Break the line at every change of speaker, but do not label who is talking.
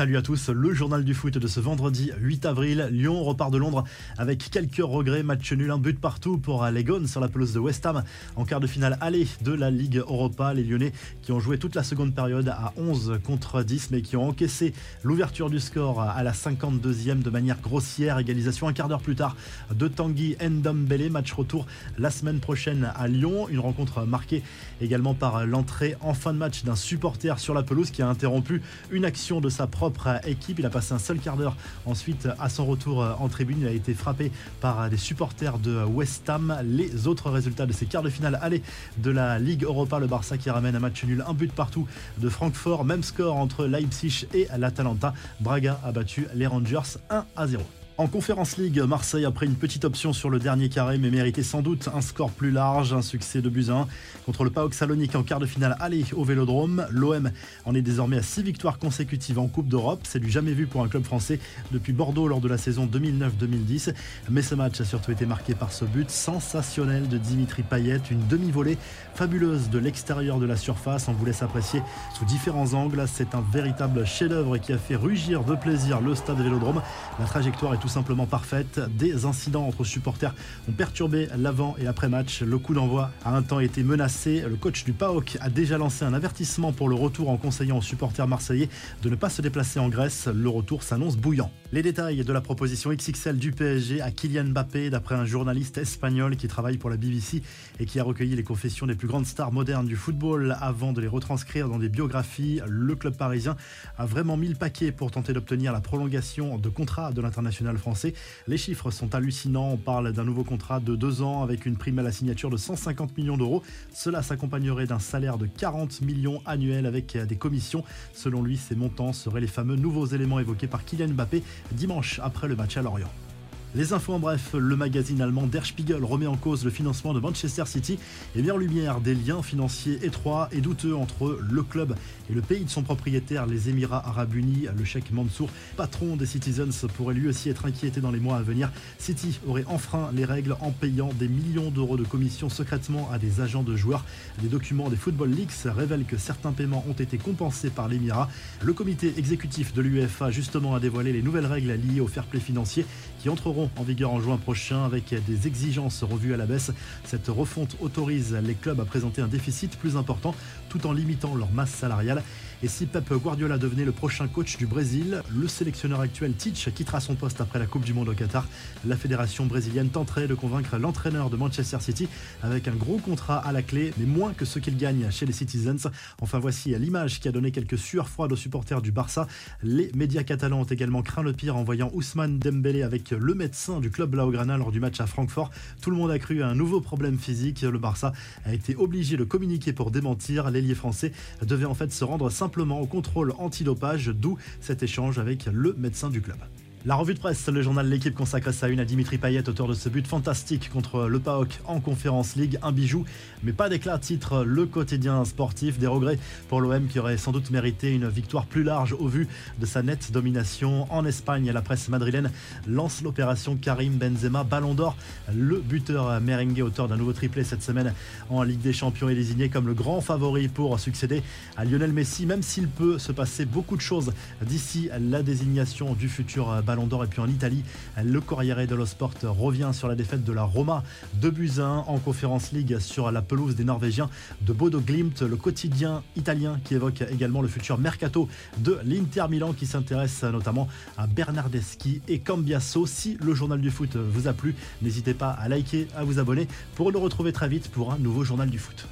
Salut à tous, le journal du foot de ce vendredi 8 avril. Lyon repart de Londres avec quelques regrets. Match nul, un but partout pour les sur la pelouse de West Ham en quart de finale aller de la Ligue Europa. Les Lyonnais qui ont joué toute la seconde période à 11 contre 10 mais qui ont encaissé l'ouverture du score à la 52e de manière grossière. Égalisation un quart d'heure plus tard de Tanguy Ndombele. Match retour la semaine prochaine à Lyon. Une rencontre marquée également par l'entrée en fin de match d'un supporter sur la pelouse qui a interrompu une action de sa propre Il a passé un seul quart d'heure ensuite à son retour euh, en tribune. Il a été frappé par des supporters de West Ham. Les autres résultats de ces quarts de finale aller de la Ligue Europa, le Barça qui ramène un match nul, un but partout de Francfort. Même score entre Leipzig et l'Atalanta. Braga a battu les Rangers 1 à 0. En Conférence League, Marseille a pris une petite option sur le dernier carré, mais méritait sans doute un score plus large, un succès de Buzyn contre le PAOK Salonique en quart de finale aller au Vélodrome. L'OM en est désormais à 6 victoires consécutives en Coupe d'Europe. C'est du jamais vu pour un club français depuis Bordeaux lors de la saison 2009-2010. Mais ce match a surtout été marqué par ce but sensationnel de Dimitri Payet, une demi-volée fabuleuse de l'extérieur de la surface. On vous laisse apprécier sous différents angles. C'est un véritable chef-d'œuvre qui a fait rugir de plaisir le stade Vélodrome. La trajectoire est tout simplement parfaite. Des incidents entre supporters ont perturbé l'avant et l'après-match. Le coup d'envoi a un temps été menacé. Le coach du PAOK a déjà lancé un avertissement pour le retour en conseillant aux supporters marseillais de ne pas se déplacer en Grèce. Le retour s'annonce bouillant. Les détails de la proposition XXL du PSG à Kylian Mbappé, d'après un journaliste espagnol qui travaille pour la BBC et qui a recueilli les confessions des plus grandes stars modernes du football avant de les retranscrire dans des biographies, le club parisien a vraiment mis le paquet pour tenter d'obtenir la prolongation de contrat de l'international français. Les chiffres sont hallucinants. On parle d'un nouveau contrat de deux ans avec une prime à la signature de 150 millions d'euros. Cela s'accompagnerait d'un salaire de 40 millions annuels avec des commissions. Selon lui, ces montants seraient les fameux nouveaux éléments évoqués par Kylian Mbappé dimanche après le match à Lorient. Les infos en bref, le magazine allemand Der Spiegel remet en cause le financement de Manchester City et met en lumière des liens financiers étroits et douteux entre le club et le pays de son propriétaire, les Émirats Arabes Unis. Le cheikh Mansour, patron des Citizens, pourrait lui aussi être inquiété dans les mois à venir. City aurait enfreint les règles en payant des millions d'euros de commissions secrètement à des agents de joueurs. Les documents des Football Leaks révèlent que certains paiements ont été compensés par l'Émirat. Le comité exécutif de l'UEFA justement a dévoilé les nouvelles règles liées au fair play financier qui entreront en vigueur en juin prochain avec des exigences revues à la baisse. Cette refonte autorise les clubs à présenter un déficit plus important tout en limitant leur masse salariale. Et si Pep Guardiola devenait le prochain coach du Brésil, le sélectionneur actuel Titch quittera son poste après la Coupe du Monde au Qatar. La fédération brésilienne tenterait de convaincre l'entraîneur de Manchester City avec un gros contrat à la clé, mais moins que ce qu'il gagne chez les Citizens. Enfin, voici l'image qui a donné quelques sueurs froides aux supporters du Barça. Les médias catalans ont également craint le pire en voyant Ousmane Dembélé avec le médecin du club Blaugrana lors du match à Francfort. Tout le monde a cru à un nouveau problème physique. Le Barça a été obligé de communiquer pour démentir. L'ailier français devait en fait se rendre au contrôle antidopage, d'où cet échange avec le médecin du club. La revue de presse, le journal L'équipe consacre sa une à Dimitri Payet, auteur de ce but fantastique contre le PAOK en Conférence League. Un bijou, mais pas d'éclat, titre le quotidien sportif. Des regrets pour l'OM qui aurait sans doute mérité une victoire plus large au vu de sa nette domination. En Espagne, la presse madrilène lance l'opération Karim Benzema Ballon d'Or. Le buteur merengue, auteur d'un nouveau triplé cette semaine en Ligue des Champions, est désigné comme le grand favori pour succéder à Lionel Messi, même s'il peut se passer beaucoup de choses d'ici la désignation du futur Ballon d'Or. Et puis en Italie, le Corriere dello Sport revient sur la défaite de la Roma de Buzyn en Conférence League sur la pelouse des Norvégiens de Bodo Glimt, le quotidien italien qui évoque également le futur mercato de l'Inter Milan qui s'intéresse notamment à Bernardeschi et Cambiasso. Si le journal du foot vous a plu, n'hésitez pas à liker, à vous abonner pour le retrouver très vite pour un nouveau journal du foot.